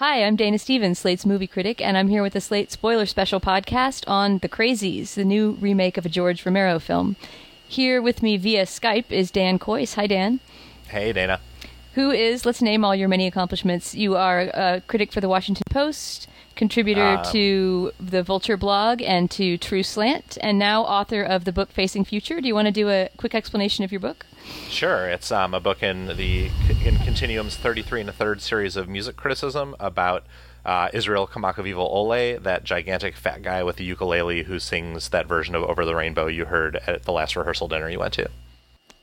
Hi, I'm Dana Stevens, Slate's movie critic, and I'm here with the Slate Spoiler Special podcast on The Crazies, the new remake of a George Romero film. Here with me via Skype is Dan Kois. Hi, Dan. Hey, Dana. Who is, let's name all your many accomplishments. You are a critic for the Washington Post, contributor Uh, to the Vulture blog and to True Slant, and now author of the book Facing Future. Do you want to do a quick explanation of your book? Sure, it's um, a book in the in Continuum's 33 and a third series of music criticism about uh, Israel Kamakawiwo'ole, that gigantic fat guy with the ukulele who sings that version of Over the Rainbow you heard at the last rehearsal dinner you went to.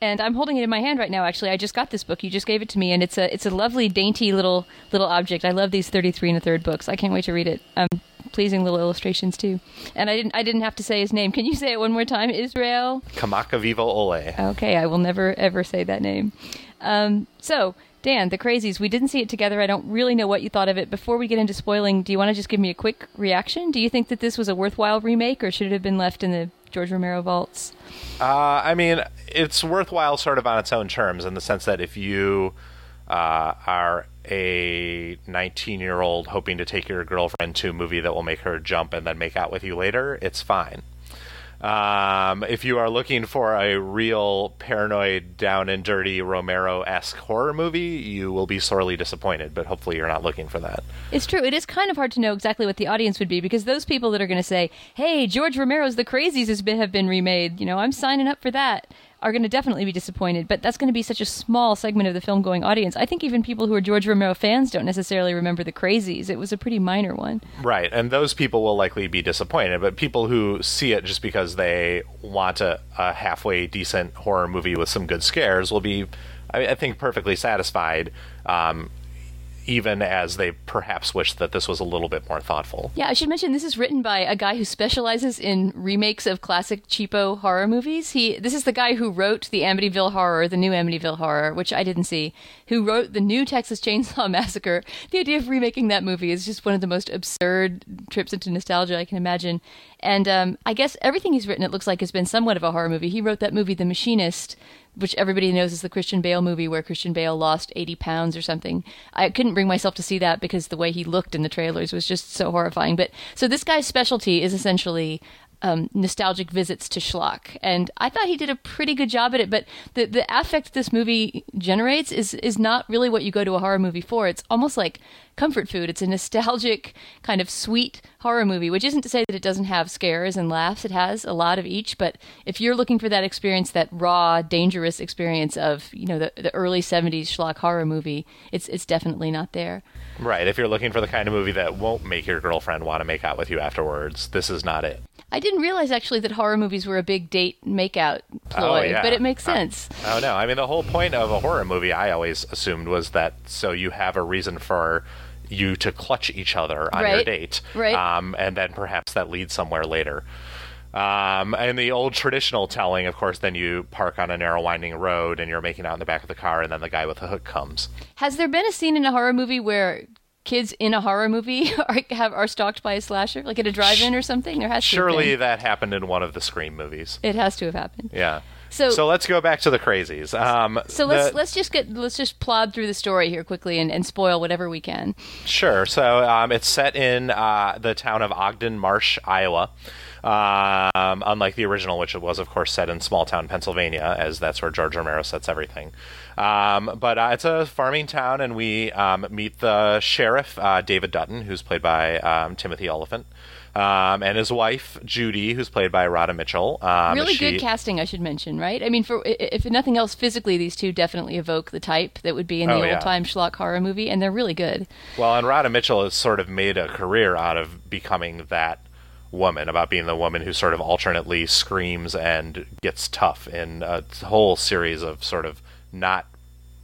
and I'm holding it in my hand right now. Actually, I just got this book. You just gave it to me, and it's a it's a lovely, dainty little little object. I love these 33 and a third books. I can't wait to read it. Um, pleasing little illustrations too. And I didn't I didn't have to say his name. Can you say it one more time? Israel. Kamakawiwo'ole. Okay, I will never ever say that name. Um, so. Dan, The Crazies, we didn't see it together. I don't really know what you thought of it. Before we get into spoiling, do you want to just give me a quick reaction? Do you think that this was a worthwhile remake, or should it have been left in the George Romero vaults? Uh, I mean, it's worthwhile sort of on its own terms in the sense that if you uh, are a 19 year old hoping to take your girlfriend to a movie that will make her jump and then make out with you later, it's fine. Um, if you are looking for a real paranoid, down and dirty Romero esque horror movie, you will be sorely disappointed, but hopefully you're not looking for that. It's true. It is kind of hard to know exactly what the audience would be because those people that are going to say, "Hey, George Romero's The Crazies has been have been remade," you know, I'm signing up for that, are going to definitely be disappointed. But that's going to be such a small segment of the film going audience. I think even people who are George Romero fans don't necessarily remember The Crazies. It was a pretty minor one. Right, and those people will likely be disappointed, but people who see it just because they want a, a halfway decent horror movie with some good scares will be, I, I think, perfectly satisfied, um, even as they perhaps wish that this was a little bit more thoughtful. Yeah, I should mention this is written by a guy who specializes in remakes of classic cheapo horror movies. He this is the guy who wrote the Amityville Horror, the new Amityville Horror, which I didn't see, who wrote the new Texas Chainsaw Massacre. The idea of remaking that movie is just one of the most absurd trips into nostalgia I can imagine. And um, I guess everything he's written, it looks like, has been somewhat of a horror movie. He wrote that movie, The Machinist, which everybody knows is the Christian Bale movie where Christian Bale lost 80 pounds or something. I couldn't bring myself to see that because the way he looked in the trailers was just so horrifying. But so this guy's specialty is essentially um, nostalgic visits to schlock, and I thought he did a pretty good job at it. But the the affect this movie generates is is not really what you go to a horror movie for. It's almost like comfort food. It's a nostalgic kind of sweet horror movie, which isn't to say that it doesn't have scares and laughs. It has a lot of each, but if you're looking for that experience, that raw, dangerous experience of you know the, the early '70s schlock horror movie, it's it's definitely not there. Right, if you're looking for the kind of movie that won't make your girlfriend want to make out with you afterwards, this is not it. I didn't realize actually that horror movies were a big date makeout ploy, Oh, yeah. but it makes sense. Oh no! I mean, the whole point of a horror movie, I always assumed, was that so you have a reason for you to clutch each other on your date, Right. Um, and then perhaps that leads somewhere later. Um, and the old traditional telling, of course, then you park on a narrow, winding road, and you're making out in the back of the car, and then the guy with the hook comes. Has there been a scene in a horror movie where kids in a horror movie are have are stalked by a slasher, like at a drive-in or something? There has Surely that happened in one of the Scream movies. it has to have happened. Yeah. So- so let's go back to the crazies. Um, So let's the- let's just get let's just plod through the story here quickly and, and spoil whatever we can. Sure. So um, it's set in uh, the town of Ogden Marsh, Iowa. Um, unlike the original, which was, of course, set in small town Pennsylvania, as that's where George Romero sets everything. Um, but uh, it's a farming town, and we um, meet the sheriff, uh, David Dutton, who's played by um, Timothy Olyphant, um, and his wife, Judy, who's played by Radha Mitchell. Um, Really she- good casting, I should mention, right? I mean, for if nothing else, physically these two definitely evoke the type that would be in the Oh, yeah. old time schlock horror movie, and they're really good. Well, and Radha Mitchell has sort of made a career out of becoming that woman, about being the woman who sort of alternately screams and gets tough in a whole series of sort of not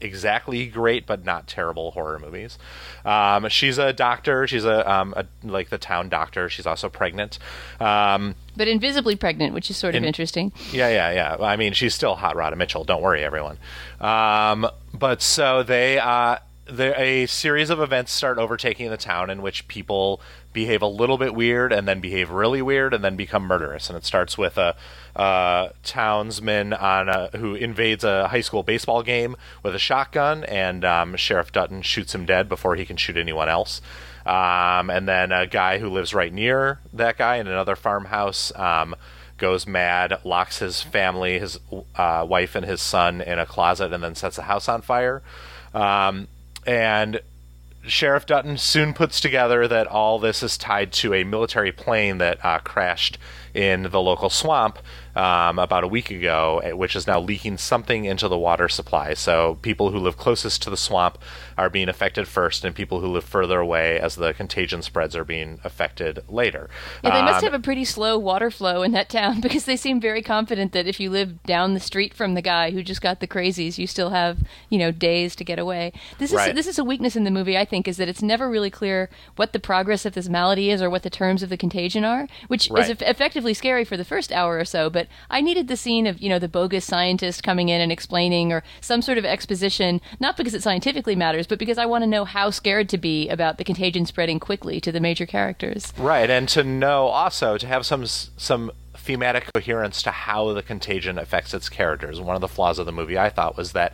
exactly great but not terrible horror movies. Um, she's a doctor. She's a, um, a like the town doctor. She's also pregnant. Um, But invisibly pregnant, which is sort of interesting. yeah, yeah, yeah. I mean, she's still hot Radha Mitchell. Don't worry, everyone. Um, but so they uh, there, a series of events start overtaking the town in which people behave a little bit weird and then behave really weird and then become murderous. And it starts with a, townsman on a, who invades a high school baseball game with a shotgun, and um, Sheriff Dutton shoots him dead before he can shoot anyone else. Um, and then a guy who lives right near that guy in another farmhouse um, goes mad, locks his family, his uh, wife and his son in a closet, and then sets the house on fire. Um, and Sheriff Dutton soon puts together that all this is tied to a military plane that uh, crashed in the local swamp um, about a week ago, eh, which is now leaking something into the water supply. So people who live closest to the swamp are being affected first, and people who live further away, as the contagion spreads, are being affected later. Yeah, they must um, have a pretty slow water flow in that town because they seem very confident that if you live down the street from the guy who just got the crazies, you still have you know days to get away. This is right. this is a weakness in the movie, I think, is that it's never really clear what the progress of this malady is or what the terms of the contagion are, which right. is effectively scary for the first hour or so. But I needed the scene of you know the bogus scientist coming in and explaining or some sort of exposition, not because it scientifically matters, but because I want to know how scared to be about the contagion spreading quickly to the major characters. Right, and to know also to have some some thematic coherence to how the contagion affects its characters. One of the flaws of the movie I thought was that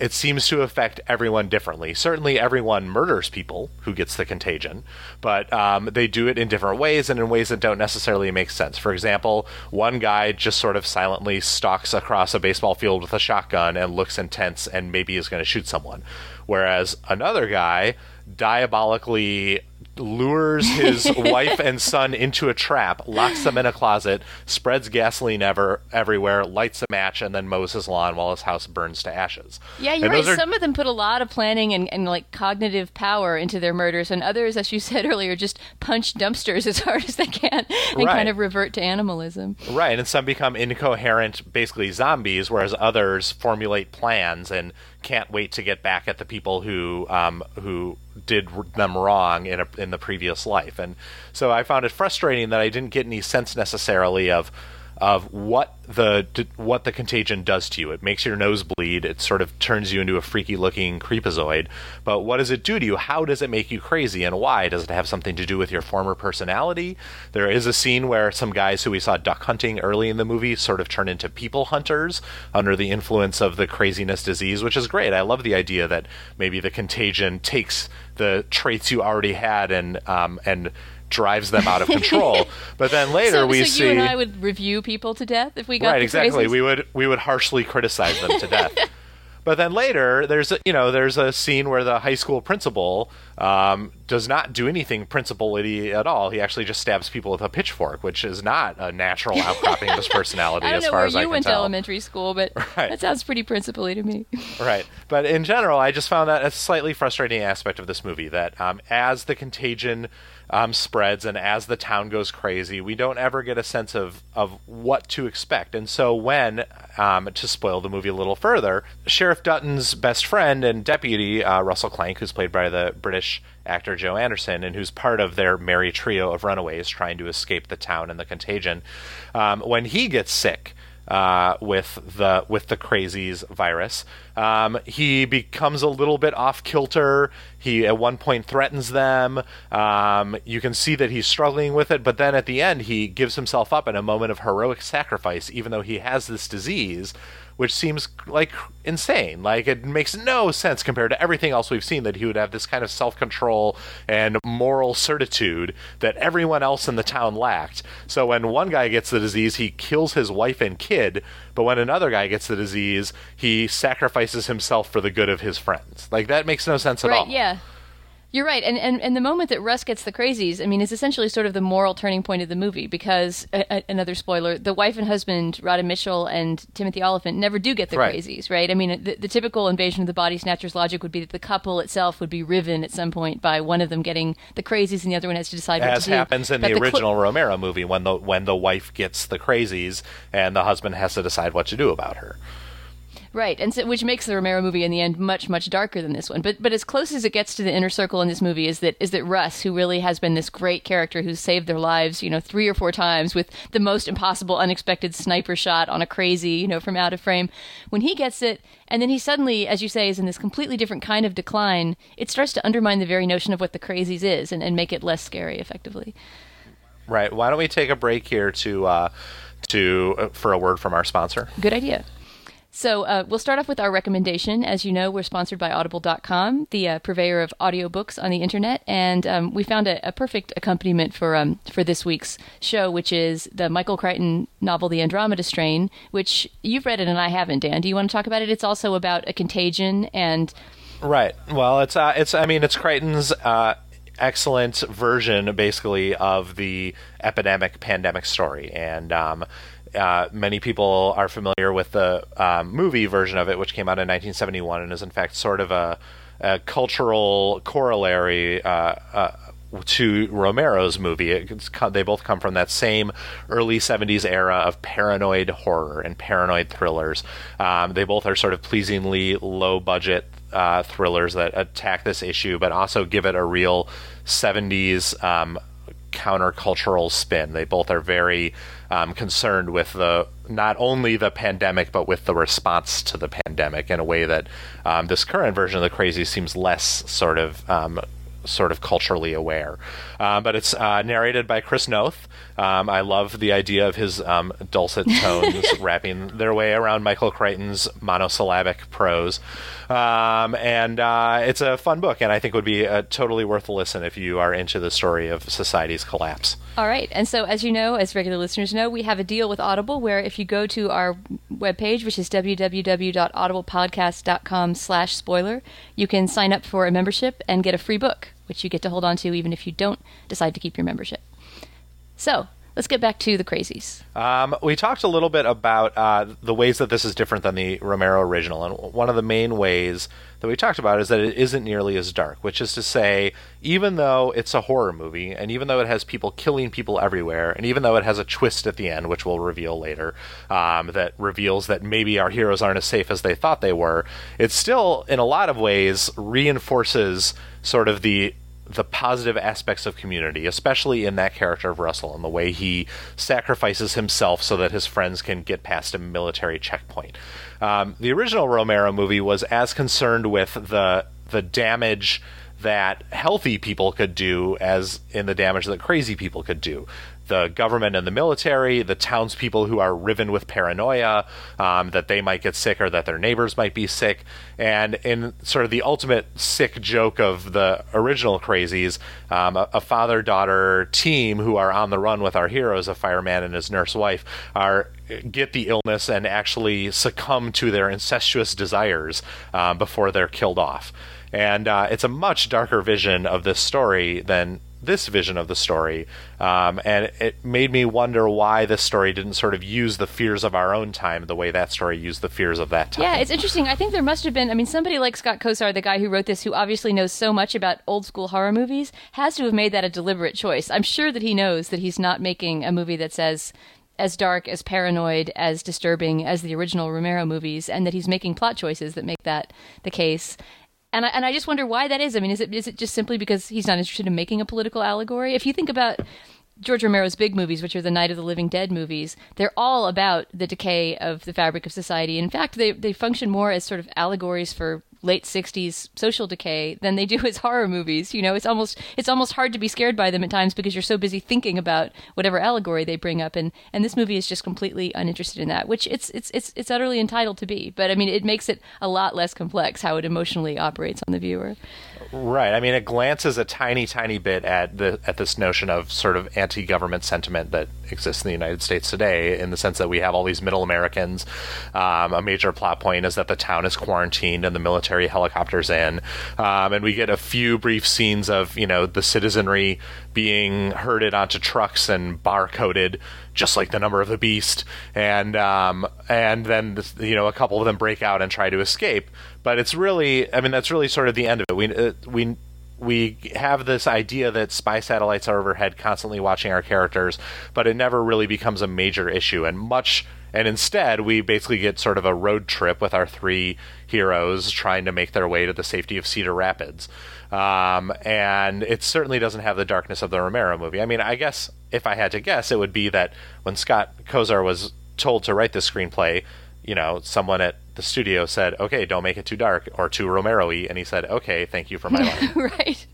it seems to affect everyone differently. Certainly, everyone murders people who gets the contagion, but um, they do it in different ways and in ways that don't necessarily make sense. For example, one guy just sort of silently stalks across a baseball field with a shotgun and looks intense and maybe is going to shoot someone, whereas another guy diabolically lures his wife and son into a trap, locks them in a closet, spreads gasoline ever everywhere, lights a match, and then mows his lawn while his house burns to ashes. Yeah, you're and right. Are... Some of them put a lot of planning and, and like cognitive power into their murders, and others, as you said earlier, just punch dumpsters as hard as they can and right. kind of revert to animalism. Right, and some become incoherent, basically zombies, whereas others formulate plans and can't wait to get back at the people who um, who did them wrong in a, in the previous life. And so I found it frustrating that I didn't get any sense necessarily of of what the what the contagion does to you. It makes your nose bleed. It sort of turns you into a freaky looking creepazoid. But what does it do to you? How does it make you crazy and why? Does it have something to do with your former personality? There is a scene where some guys who we saw duck hunting early in the movie sort of turn into people hunters under the influence of the craziness disease, which is great. I love the idea that maybe the contagion takes the traits you already had and um, and drives them out of control. but then later so, we so see you and I would review people to death if we got right exactly. We would we would harshly criticize them to death. But then later, there's a, you know there's a scene where the high school principal um, does not do anything principally at all. He actually just stabs people with a pitchfork, which is not a natural outcropping of his personality. I as far as you I can went to elementary school, but Right. that sounds pretty principally to me. Right. But in general, I just found that a slightly frustrating aspect of this movie that um, as the contagion um, spreads and as the town goes crazy, we don't ever get a sense of, of what to expect. And so, when, um, to spoil the movie a little further, Sheriff Dutton's best friend and deputy, uh, Russell Clank, who's played by the British actor Joe Anderson, and who's part of their merry trio of runaways trying to escape the town and the contagion, um, when he gets sick, uh, with the with the crazies virus. Um, he becomes a little bit off kilter. He at one point threatens them. Um, you can see that he's struggling with it, but then at the end he gives himself up in a moment of heroic sacrifice, even though he has this disease. Which seems like insane. Like it makes no sense compared to everything else we've seen that he would have this kind of self control and moral certitude that everyone else in the town lacked. So when one guy gets the disease, he kills his wife and kid, but when another guy gets the disease, he sacrifices himself for the good of his friends. Like that makes no sense at right, all. yeah. You're right, and, and and the moment that Russ gets the crazies, I mean, is essentially sort of the moral turning point of the movie because a, a, another spoiler: the wife and husband, Radha Mitchell and Timothy Olyphant, never do get the Right. crazies, right? I mean, the, the typical invasion of the body snatchers logic would be that the couple itself would be riven at some point by one of them getting the crazies, and the other one has to decide what As to do. As happens in But the cl- original Romero movie when the when the wife gets the crazies and the husband has to decide what to do about her. Right, and so, which makes the Romero movie in the end much much darker than this one. But but as close as it gets to the inner circle in this movie is that is that Russ, who really has been this great character who's saved their lives, you know, three or four times with the most impossible, unexpected sniper shot on a crazy, you know, from out of frame. When he gets it, and then he suddenly, as you say, is in this completely different kind of decline. It starts to undermine the very notion of what the crazies is, and, and make it less scary, effectively. Right. Why don't we take a break here to uh, to uh, for a word from our sponsor? Good idea. So uh, we'll start off with our recommendation. As you know, we're sponsored by Audible.com, the uh, purveyor of audiobooks on the internet, and um, we found a, a, perfect accompaniment for um, for this week's show, which is the Michael Crichton novel, The Andromeda Strain, which you've read it and I haven't. Dan, do you want to talk about it? It's also about a contagion and. Right. Well, it's uh, it's I mean it's Crichton's uh, excellent version, basically, of the epidemic pandemic story, and um, uh, many people are familiar with the um, movie version of it, which came out in 1971 and is in fact sort of a, a cultural corollary uh, uh, to Romero's movie. they both come from that same early 70s era of paranoid horror and paranoid thrillers. Um, they both are sort of pleasingly low budget uh, thrillers that attack this issue, but also give it a real 70s um, countercultural spin. They both are very um, concerned with the not only the pandemic but with the response to the pandemic in a way that um, this current version of the crazy seems less sort of um, sort of culturally aware. Uh, but it's uh, narrated by Chris Noth. Um, I love the idea of his um, dulcet tones wrapping their way around Michael Crichton's monosyllabic prose. Um, and uh, it's a fun book, and I think would be uh, totally worth a listen if you are into the story of society's collapse. All right. And so, as you know, as regular listeners know, we have a deal with Audible where if you go to our webpage, which is www.audiblepodcast.com slash spoiler, you can sign up for a membership and get a free book, which you get to hold on to even if you don't decide to keep your membership. So, let's get back to the crazies. Um, we talked a little bit about uh, the ways that this is different than the Romero original, and one of the main ways that we talked about is that it isn't nearly as dark. Which is to say, even though it's a horror movie, and even though it has people killing people everywhere, and even though it has a twist at the end, which we'll reveal later, um, that reveals that maybe our heroes aren't as safe as they thought they were, it still, in a lot of ways, reinforces sort of the the positive aspects of community, especially in that character of Russell and the way he sacrifices himself so that his friends can get past a military checkpoint. Um, the original Romero movie was as concerned with the the damage that healthy people could do as in the damage that crazy people could do the government and the military, the townspeople who are riven with paranoia um, that they might get sick or that their neighbors might be sick. And in sort of the ultimate sick joke of the original Crazies, um, a, a father daughter team who are on the run with our heroes, a fireman and his nurse wife, are get the illness and actually succumb to their incestuous desires um, before they're killed off. And uh, it's a much darker vision of this story than this vision of the story, um, and it made me wonder why this story didn't sort of use the fears of our own time the way that story used the fears of that time. Yeah, it's interesting. I think there must have been. I mean, somebody like Scott Kosar, the guy who wrote this, who obviously knows so much about old school horror movies, has to have made that a deliberate choice. I'm sure that he knows that he's not making a movie that says as dark, as paranoid, as disturbing as the original Romero movies, and that he's making plot choices that make that the case and I, and I just wonder why that is. I mean, is it is it just simply because he's not interested in making a political allegory? If you think about George Romero's big movies, which are the Night of the Living Dead movies, they're all about the decay of the fabric of society. In fact, they they function more as sort of allegories for late 60s social decay than they do as horror movies. You know it's almost it's almost hard to be scared by them at times because you're so busy thinking about whatever allegory they bring up. And and this movie is just completely uninterested in that which it's it's it's it's utterly entitled to be. But i mean it makes it a lot less complex how it emotionally operates on the viewer Right. I mean, it glances a tiny, tiny bit at the at this notion of sort of anti-government sentiment that exists in the United States today, in the sense that we have all these Middle Americans. Um, a major plot point is that the town is quarantined and the military helicopters in, um, and we get a few brief scenes of you know the citizenry being herded onto trucks and barcoded just like the number of the beast, and um, and then you know a couple of them break out and try to escape. But it's really, I mean, that's really sort of the end of it. We uh, we we have this idea that spy satellites are overhead, constantly watching our characters, but it never really becomes a major issue. And much, and instead, we basically get sort of a road trip with our three heroes trying to make their way to the safety of Cedar Rapids. Um, and it certainly doesn't have the darkness of the Romero movie. I mean, I guess if I had to guess, it would be that when Scott Kosar was told to write this screenplay, you know, someone at the studio said, "Okay, don't make it too dark or too Romero-y," and he said, "Okay, thank you for my money." right.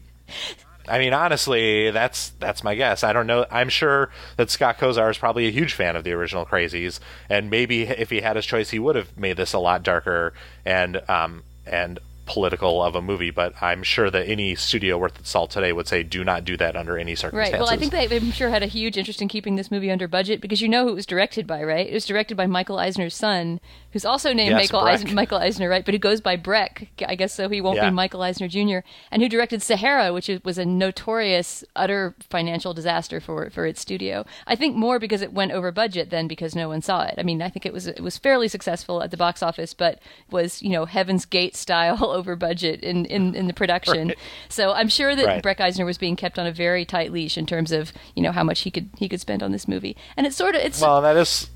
I mean, honestly, that's that's my guess. I don't know. I'm sure that Scott Kosar is probably a huge fan of the original Crazies, and maybe if he had his choice, he would have made this a lot darker and um, and political of a movie, but I'm sure that any studio worth its salt today would say do not do that under any circumstances. Right. Well, I think they, I'm sure had a huge interest in keeping this movie under budget because you know who it was directed by, right? It was directed by Michael Eisner's son, who's also named yes, Michael, Eisner, Michael Eisner, right? But who goes by Breck, I guess, so he won't yeah. be Michael Eisner Jr. And who directed Sahara, which was a notorious, utter financial disaster for for its studio. I think more because it went over budget than because no one saw it. I mean, I think it was it was fairly successful at the box office, but was you know Heaven's Gate style over budget in in, in the production. Right. So I'm sure that right. Breck Eisner was being kept on a very tight leash in terms of you know how much he could he could spend on this movie. And it's sort of it's well, that is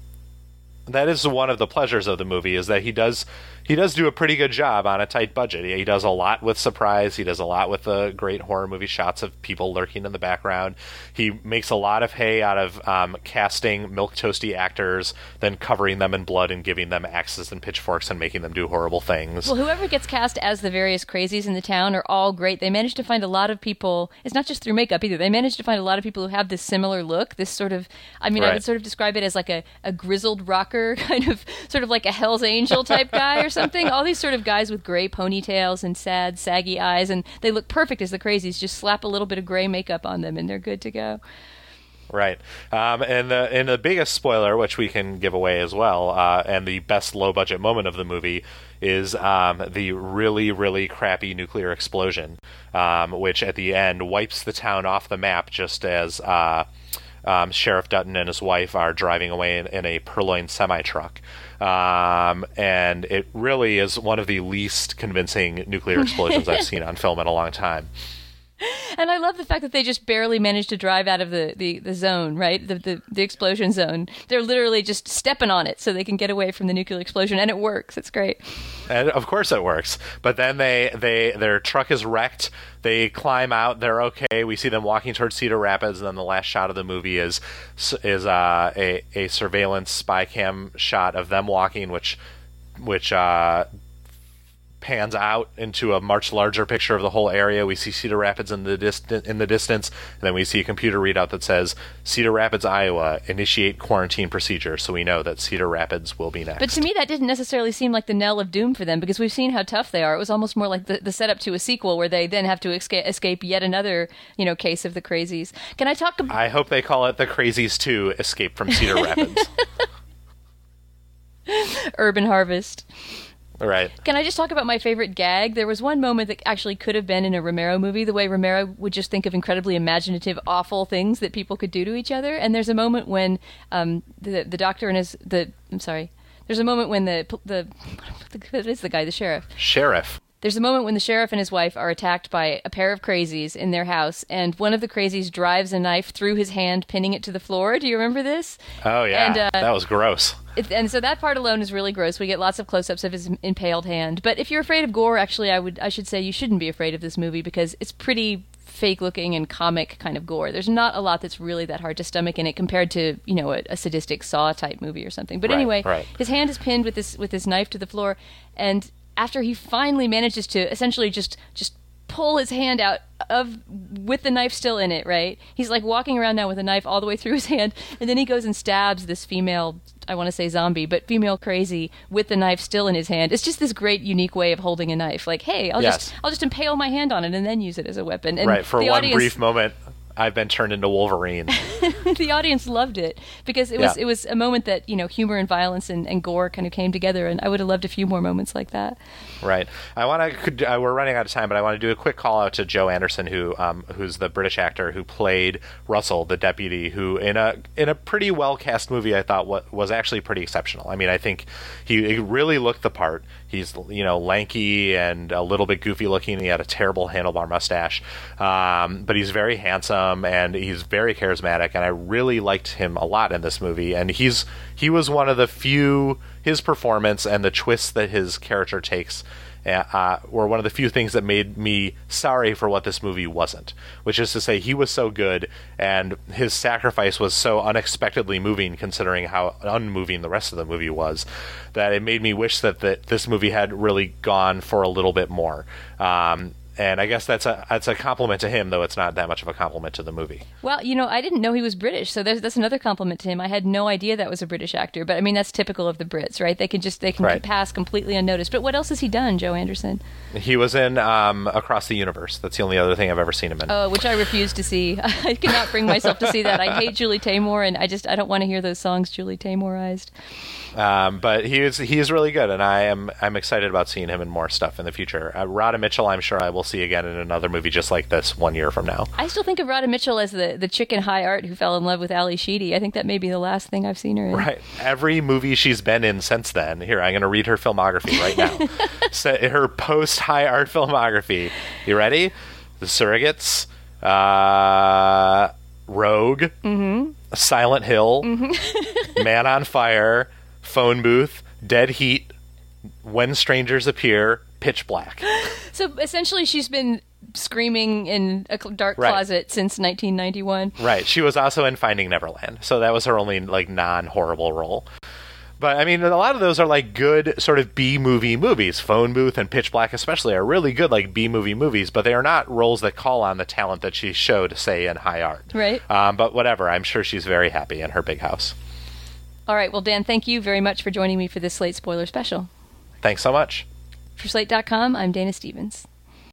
that is one of the pleasures of the movie is that he does he does do a pretty good job on a tight budget. He does a lot with surprise. He does a lot with the great horror movie shots of people lurking in the background. He makes a lot of hay out of um, casting milk toasty actors, then covering them in blood and giving them axes and pitchforks and making them do horrible things. Well, whoever gets cast as the various crazies in the town are all great. They manage to find a lot of people. It's not just through makeup either. They manage to find a lot of people who have this similar look. This sort of, I mean, right. I would sort of describe it as like a, a grizzled rocker kind of, sort of like a Hell's Angel type guy or something. All these sort of guys with gray ponytails and sad, saggy eyes, and they look perfect as the crazies. Just slap a little bit of gray makeup on them, and they're good to go. Right, um, and the and the biggest spoiler, which we can give away as well, uh, and the best low budget moment of the movie is um, the really really crappy nuclear explosion, um, which at the end wipes the town off the map, just as. Uh, um, Sheriff Dutton and his wife are driving away in, in a purloined semi truck. Um, and it really is one of the least convincing nuclear explosions I've seen on film in a long time. And I love the fact that they just barely managed to drive out of the, the, the zone, right? The, the the explosion zone. They're literally just stepping on it so they can get away from the nuclear explosion, and it works. It's great. And of course it works. But then they, they their truck is wrecked. They climb out. They're okay. We see them walking towards Cedar Rapids, and then the last shot of the movie is is uh, a a surveillance spy cam shot of them walking, which which uh, pans out into a much larger picture of the whole area. We see Cedar Rapids in the distant in the distance, and then we see a computer readout that says Cedar Rapids, Iowa, initiate quarantine procedure. So we know that Cedar Rapids will be next. But to me, that didn't necessarily seem like the knell of doom for them because we've seen how tough they are. It was almost more like the, the setup to a sequel where they then have to escape, escape yet another you know case of the crazies. Can I talk? I hope they call it the Crazies Two: Escape from Cedar Rapids. Urban Harvest. Right. Can I just talk about my favorite gag? There was one moment that actually could have been in a Romero movie, the way Romero would just think of incredibly imaginative, awful things that people could do to each other. And there's a moment when um, the the doctor and his the I'm sorry. There's a moment when the the what is the guy, the sheriff? Sheriff. There's a moment when the sheriff and his wife are attacked by a pair of crazies in their house, and one of the crazies drives a knife through his hand, pinning it to the floor. Do you remember this? Oh yeah, And, uh, that was gross. It, and so that part alone is really gross. We get lots of close-ups of his impaled hand. But if you're afraid of gore, actually, I would I should say you shouldn't be afraid of this movie because it's pretty fake-looking and comic kind of gore. There's not a lot that's really that hard to stomach in it compared to you know a, a sadistic Saw type movie or something. But Right, anyway, right. his hand is pinned with this with this knife to the floor, and after he finally manages to essentially just just pull his hand out of with the knife still in it, right? He's like walking around now with a knife all the way through his hand, and then he goes and stabs this female I want to say zombie, but female crazy with the knife still in his hand. It's just this great unique way of holding a knife. Like, hey, I'll Yes. just I'll just impale my hand on it and then use it as a weapon. And right. For the one audience, brief moment, I've been turned into Wolverine. the audience loved it because it was Yeah. it was a moment that you know humor and violence and, and gore kind of came together, and I would have loved a few more moments like that. Right. I want to. Uh, we're running out of time, but I want to do a quick call out to Joe Anderson, who um, who's the British actor who played Russell, the deputy, who in a in a pretty well cast movie, I thought wa- was actually pretty exceptional. I mean, I think he, he really looked the part. He's you know lanky and a little bit goofy looking. He had a terrible handlebar mustache, um, but he's very handsome and he's very charismatic. And I really liked him a lot in this movie. And he's he was one of the few his performance and the twists that his character takes uh, were one of the few things that made me sorry for what this movie wasn't. Which is to say, he was so good, and his sacrifice was so unexpectedly moving, considering how unmoving the rest of the movie was, that it made me wish that, that this movie had really gone for a little bit more. Um, and I guess that's a that's a compliment to him, though it's not that much of a compliment to the movie. Well, you know, I didn't know he was British, so that's another compliment to him. I had no idea that was a British actor, but I mean that's typical of the Brits, right? They can just they can right. pass completely unnoticed. But what else has he done, Joe Anderson? He was in um, Across the Universe. That's the only other thing I've ever seen him in. Oh, which I refuse to see. I cannot bring myself to see that. I hate Julie Taymor, and I just I don't want to hear those songs Julie Taymorized. Um, but he is he is really good, and I am I'm excited about seeing him in more stuff in the future. Uh, Mitchell, I'm sure I will see again in another movie just like this one year from now. I still think of Radha Mitchell as the the chick in high art who fell in love with Ally Sheedy. I think that may be the last thing I've seen her in. Right. Every movie she's been in since then. Here, I'm going to read her filmography right now. so, her post high art filmography. You ready? The Surrogates, uh, Rogue, mm-hmm. Silent Hill, mm-hmm. Man on Fire phone booth, dead heat, when strangers appear, pitch black. So essentially, she's been screaming in a dark right. closet since 1991. Right. She was also in Finding Neverland, so that was her only like non-horrible role. But I mean, a lot of those are like good sort of B movie movies. Phone Booth and Pitch Black, especially, are really good like B movie movies. But they are not roles that call on the talent that she showed, say, in High Art. Right. Um, but whatever, I'm sure she's very happy in her big house. All right. Well, Dan, thank you very much for joining me for this Slate spoiler special. Thanks so much. For Slate.com, I'm Dana Stevens.